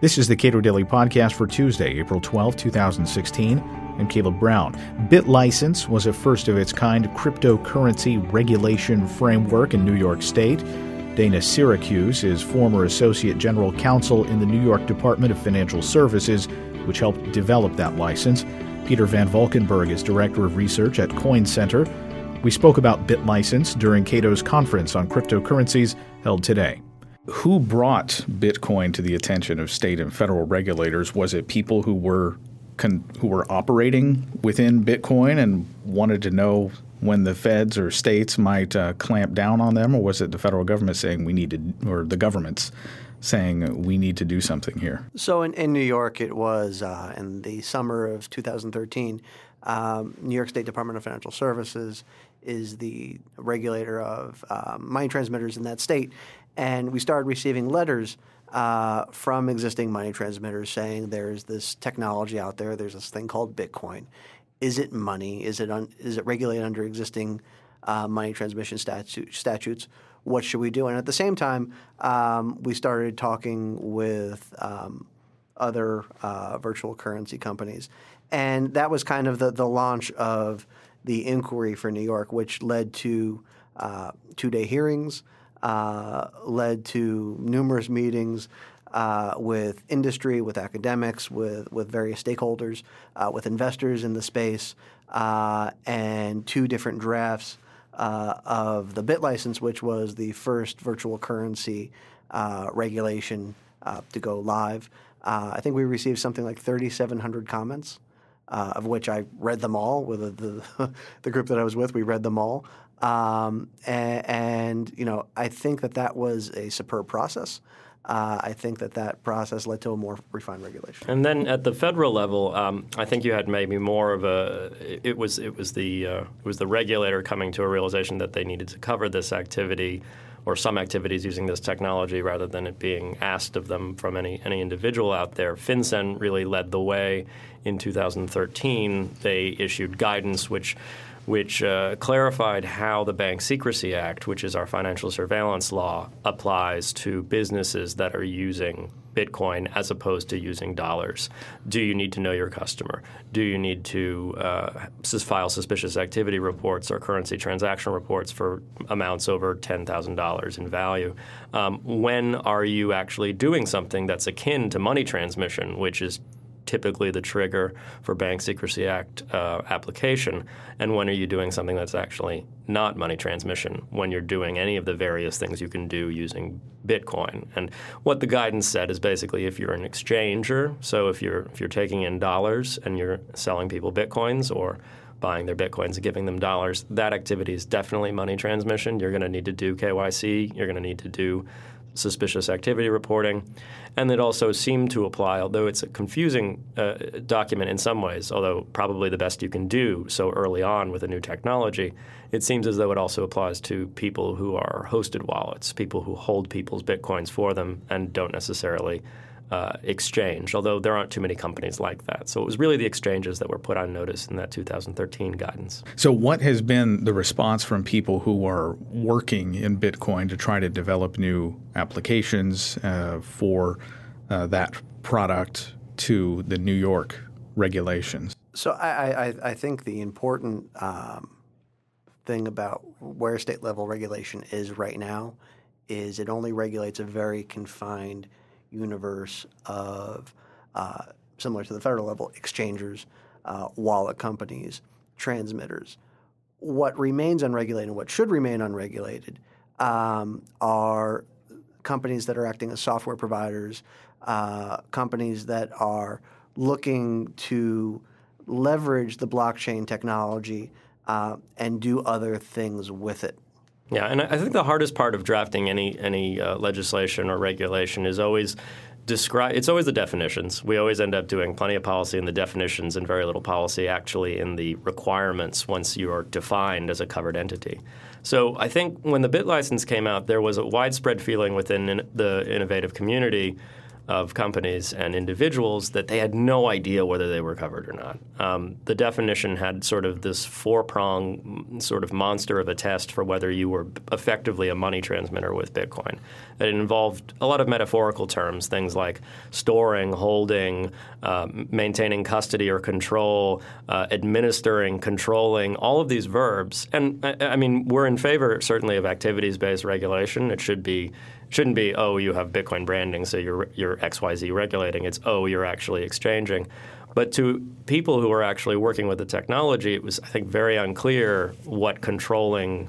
This is the Cato Daily Podcast for Tuesday, April 12, 2016. I'm Caleb Brown. BitLicense was a first of its kind cryptocurrency regulation framework in New York State. Dana Syracuse is former Associate General Counsel in the New York Department of Financial Services, which helped develop that license. Peter Van Valkenburgh is Director of Research at Coin Center. We spoke about BitLicense during Cato's conference on cryptocurrencies held today. Who brought Bitcoin to the attention of state and federal regulators? Was it people who were con- who were operating within Bitcoin and wanted to know when the feds or states might uh, clamp down on them, or was it the federal government saying we need to, or the governments saying we need to do something here? So in, in New York, it was uh, in the summer of 2013. Um, New York State Department of Financial Services is the regulator of um, money transmitters in that state, and we started receiving letters uh, from existing money transmitters saying there's this technology out there, there's this thing called Bitcoin. Is it money? Is it un- is it regulated under existing uh, money transmission statu- statutes? What should we do? And at the same time, um, we started talking with um, other uh, virtual currency companies, and that was kind of the the launch of the inquiry for New York, which led to uh, two day hearings, uh, led to numerous meetings uh, with industry, with academics, with, with various stakeholders, uh, with investors in the space, uh, and two different drafts uh, of the BitLicense, which was the first virtual currency regulation to go live. I think we received something like 3,700 comments uh, of which I read them all with the, the, the, group that I was with. We read them all. Um, and, and, you know, I think that that was a superb process. Uh, I think that that process led to a more refined regulation. And then at the federal level, um, I think you had maybe more of a. It was it was the uh, it was the regulator coming to a realization that they needed to cover this activity or some activities using this technology rather than it being asked of them from any, any individual out there. FinCEN really led the way in 2013. They issued guidance which which uh, clarified how the Bank Secrecy Act, which is our financial surveillance law, applies to businesses that are using Bitcoin as opposed to using dollars. Do you need to know your customer? Do you need to uh, file suspicious activity reports or currency transaction reports for amounts over $10,000 in value? Um, when are you actually doing something that's akin to money transmission, which is typically the trigger for Bank Secrecy Act uh, application, and when are you doing something that's actually not money transmission when you're doing any of the various things you can do using Bitcoin. And what the guidance said is basically if you're an exchanger, so if you're if you're taking in dollars and you're selling people Bitcoins or buying their bitcoins and giving them dollars, that activity is definitely money transmission. You're going to need to do KYC. You're going to need to do suspicious activity reporting. And it also seemed to apply, although it's a confusing uh, document in some ways, although probably the best you can do so early on with a new technology, it seems as though it also applies to people who are hosted wallets, people who hold people's bitcoins for them and don't necessarily uh, exchange, although there aren't too many companies like that. So it was really the exchanges that were put on notice in that 2013 guidance. So, what has been the response from people who are working in Bitcoin to try to develop new applications uh, for uh, that product to the New York regulations? So, I, I, I think the important um, thing about where state level regulation is right now is it only regulates a very confined universe of uh, similar to the federal level exchangers, uh, wallet companies, transmitters. What remains unregulated and what should remain unregulated um, are companies that are acting as software providers, uh, companies that are looking to leverage the blockchain technology uh, and do other things with it. Yeah, and I think the hardest part of drafting any any uh, legislation or regulation is always describe. It's always the definitions. We always end up doing plenty of policy in the definitions and very little policy actually in the requirements once you are defined as a covered entity. So I think when the BitLicense came out, there was a widespread feeling within the innovative community of companies and individuals that they had no idea whether they were covered or not. Um, the definition had sort of this four prong sort of monster of a test for whether you were effectively a money transmitter with Bitcoin. It involved a lot of metaphorical terms, things like storing, holding, uh, maintaining custody or control, uh, administering, controlling, all of these verbs. And I, I mean, we're in favor certainly of activities based regulation. It should be shouldn't be oh you have Bitcoin branding so you're you're XYZ regulating. It's oh you're actually exchanging. But to people who are actually working with the technology, it was I think very unclear what controlling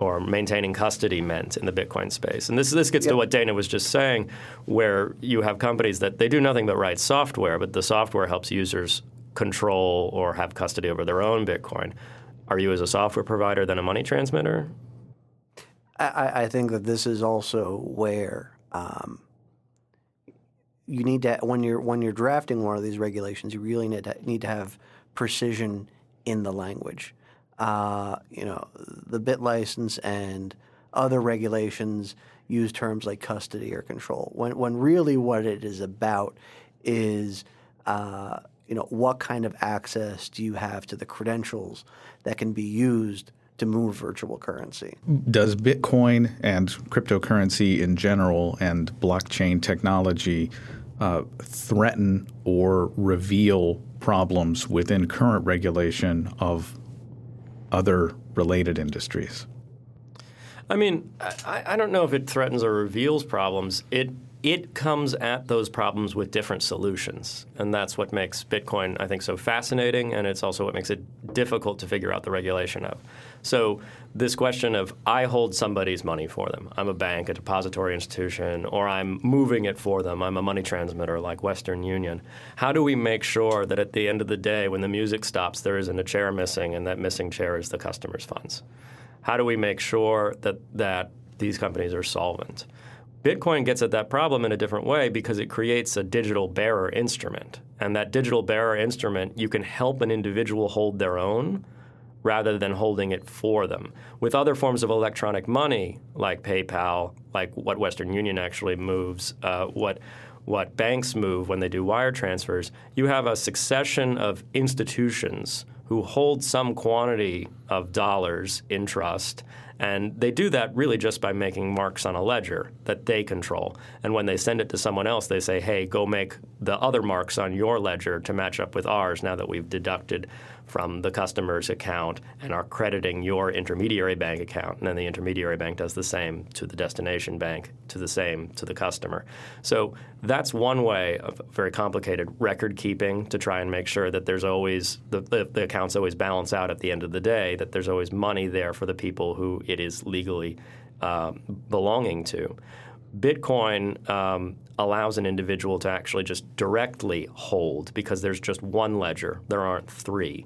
or maintaining custody meant in the Bitcoin space. And this this gets yep. to what Dana was just saying, where you have companies that they do nothing but write software, but the software helps users control or have custody over their own Bitcoin. Are you as a software provider then a money transmitter? I, I think that this is also where um, you need to when you're when you're drafting one of these regulations, you really need to need to have precision in the language. Uh, you know, the BitLicense and other regulations use terms like custody or control. When when really what it is about is uh, you know what kind of access do you have to the credentials that can be used to move virtual currency. Does Bitcoin and cryptocurrency in general and blockchain technology uh, threaten or reveal problems within current regulation of other related industries? I mean, I, I don't know if it threatens or reveals problems. It it comes at those problems with different solutions. And that's what makes Bitcoin, I think, so fascinating. And it's also what makes it difficult to figure out the regulation of. So, this question of I hold somebody's money for them, I'm a bank, a depository institution, or I'm moving it for them, I'm a money transmitter like Western Union. How do we make sure that at the end of the day, when the music stops, there isn't a chair missing and that missing chair is the customer's funds? How do we make sure that, that these companies are solvent? Bitcoin gets at that problem in a different way because it creates a digital bearer instrument. And that digital bearer instrument, you can help an individual hold their own rather than holding it for them. With other forms of electronic money, like PayPal, like what Western Union actually moves, uh, what what banks move when they do wire transfers, you have a succession of institutions who hold some quantity of dollars in trust and they do that really just by making marks on a ledger that they control. And when they send it to someone else, they say, hey, go make the other marks on your ledger to match up with ours now that we've deducted from the customer's account and are crediting your intermediary bank account. And then the intermediary bank does the same to the destination bank, to the same to the customer. So that's one way of very complicated record keeping to try and make sure that there's always the, the, the accounts always balance out at the end of the day, that there's always money there for the people who it is legally um, belonging to. Bitcoin um, allows an individual to actually just directly hold because there's just one ledger, there aren't three.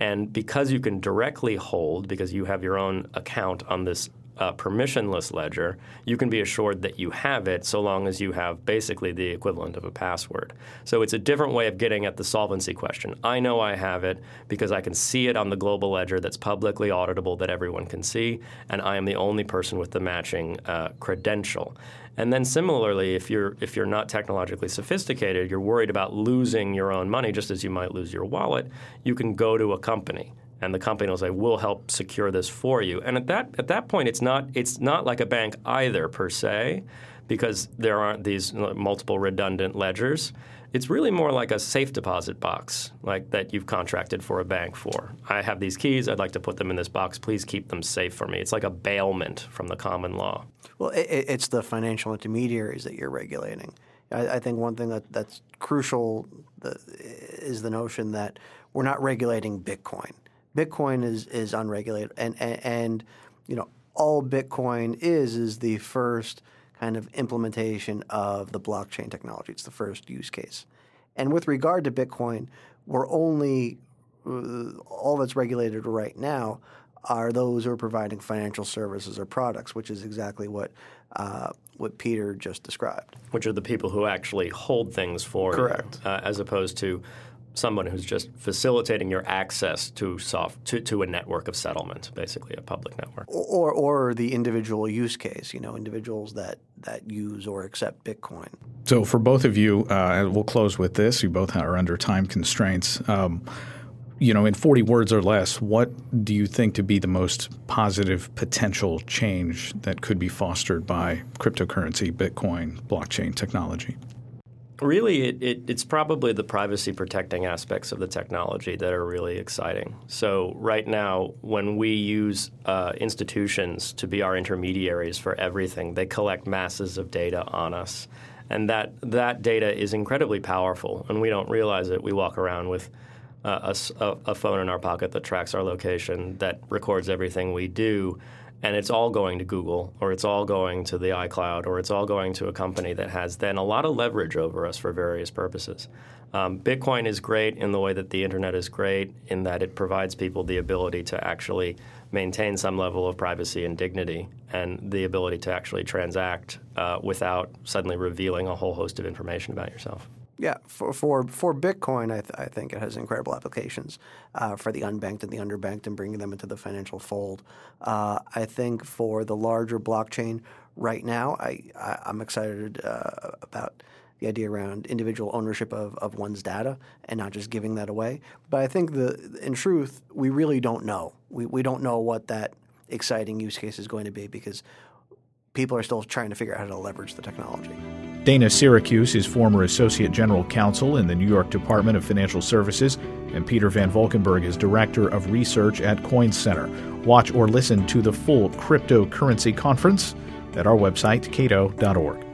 And because you can directly hold, because you have your own account on this uh, permissionless ledger, you can be assured that you have it so long as you have basically the equivalent of a password. So it's a different way of getting at the solvency question. I know I have it because I can see it on the global ledger that's publicly auditable that everyone can see, and I am the only person with the matching uh, credential. And then similarly, if you're if you're not technologically sophisticated, you're worried about losing your own money just as you might lose your wallet, you can go to a company and the company will say, "We'll help secure this for you." And at that at that point, it's not it's not like a bank either per se, because there aren't these multiple redundant ledgers. It's really more like a safe deposit box, like that you've contracted for a bank for. I have these keys. I'd like to put them in this box. Please keep them safe for me. It's like a bailment from the common law. Well, it, it's the financial intermediaries that you're regulating. I, I think one thing that, that's crucial the, is the notion that we're not regulating Bitcoin. Bitcoin is is unregulated, and, and, and you know all Bitcoin is is the first kind of implementation of the blockchain technology. It's the first use case. And with regard to Bitcoin, we're only uh, all that's regulated right now are those who are providing financial services or products, which is exactly what uh, what Peter just described. Which are the people who actually hold things for Correct. you, uh, as opposed to someone who's just facilitating your access to soft to, to a network of settlement, basically a public network. Or or the individual use case, you know, individuals that that use or accept Bitcoin. So for both of you, uh, we'll close with this. You both are under time constraints. Um, you know, in 40 words or less, what do you think to be the most positive potential change that could be fostered by cryptocurrency, Bitcoin, blockchain technology? Really, it, it, it's probably the privacy protecting aspects of the technology that are really exciting. So, right now, when we use uh, institutions to be our intermediaries for everything, they collect masses of data on us. And that, that data is incredibly powerful, and we don't realize it. We walk around with uh, a, a phone in our pocket that tracks our location, that records everything we do and it's all going to Google or it's all going to the iCloud or it's all going to a company that has then a lot of leverage over us for various purposes. Um, Bitcoin is great in the way that the internet is great in that it provides people the ability to actually maintain some level of privacy and dignity and the ability to actually transact uh, without suddenly revealing a whole host of information about yourself. Yeah, for for for Bitcoin, I, th- I think it has incredible applications uh, for the unbanked and the underbanked and bringing them into the financial fold. Uh, I think for the larger blockchain right now, I, I am excited uh, about the idea around individual ownership of, of one's data and not just giving that away. But I think the in truth, we really don't know. We we don't know what that exciting use case is going to be because people are still trying to figure out how to leverage the technology. Dana Syracuse is former Associate General Counsel in the New York Department of Financial Services, and Peter Van Valkenburgh is Director of Research at Coin Center. Watch or listen to the full cryptocurrency conference at our website, cato.org.